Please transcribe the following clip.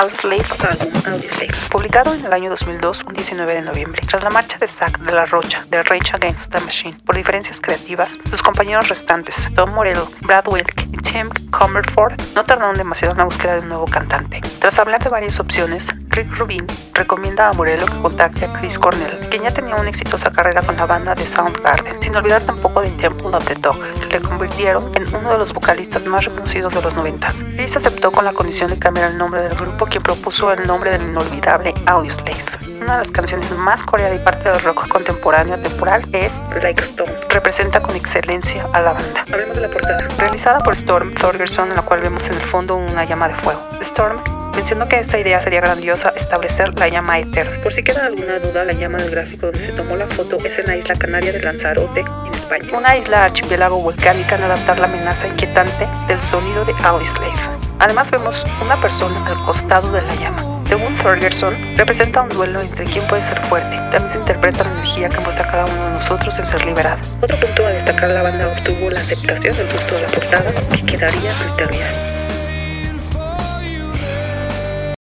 Audioslave, publicado en el año 2002, un 19 de noviembre. Tras la marcha de Zack de la Rocha de Rage Against the Machine por diferencias creativas, sus compañeros restantes, Tom Morello, Brad Wilk y Tim Comerford, no tardaron demasiado en la búsqueda de un nuevo cantante. Tras hablar de varias opciones, Rick Rubin recomienda a Morello que contacte a Chris Cornell, quien ya tenía una exitosa carrera con la banda de Soundgarden, sin olvidar tampoco de Temple of the Dog, que le convirtieron en uno de los vocalistas más reconocidos de los noventas. Chris aceptó con la condición de cambiar el nombre del grupo, quien propuso el nombre del inolvidable Audioslave. Una de las canciones más coreadas y parte del rock contemporáneo temporal es Like Stone. Representa a la banda. Hablemos de la portada. Realizada por Storm Thorgerson, en la cual vemos en el fondo una llama de fuego. Storm mencionó que esta idea sería grandiosa establecer la llama eterna. Por si queda alguna duda, la llama del gráfico donde se tomó la foto es en la isla canaria de Lanzarote, en España. Una isla archipiélago volcánica en adaptar la amenaza inquietante del sonido de Audioslave. Además vemos una persona al costado de la llama. Según Ferguson, representa un duelo entre quién puede ser fuerte. También se interpreta la energía que muestra cada uno de nosotros en ser liberado. Otro punto a destacar, la banda obtuvo la aceptación del gusto de la portada, que quedaría en eternidad.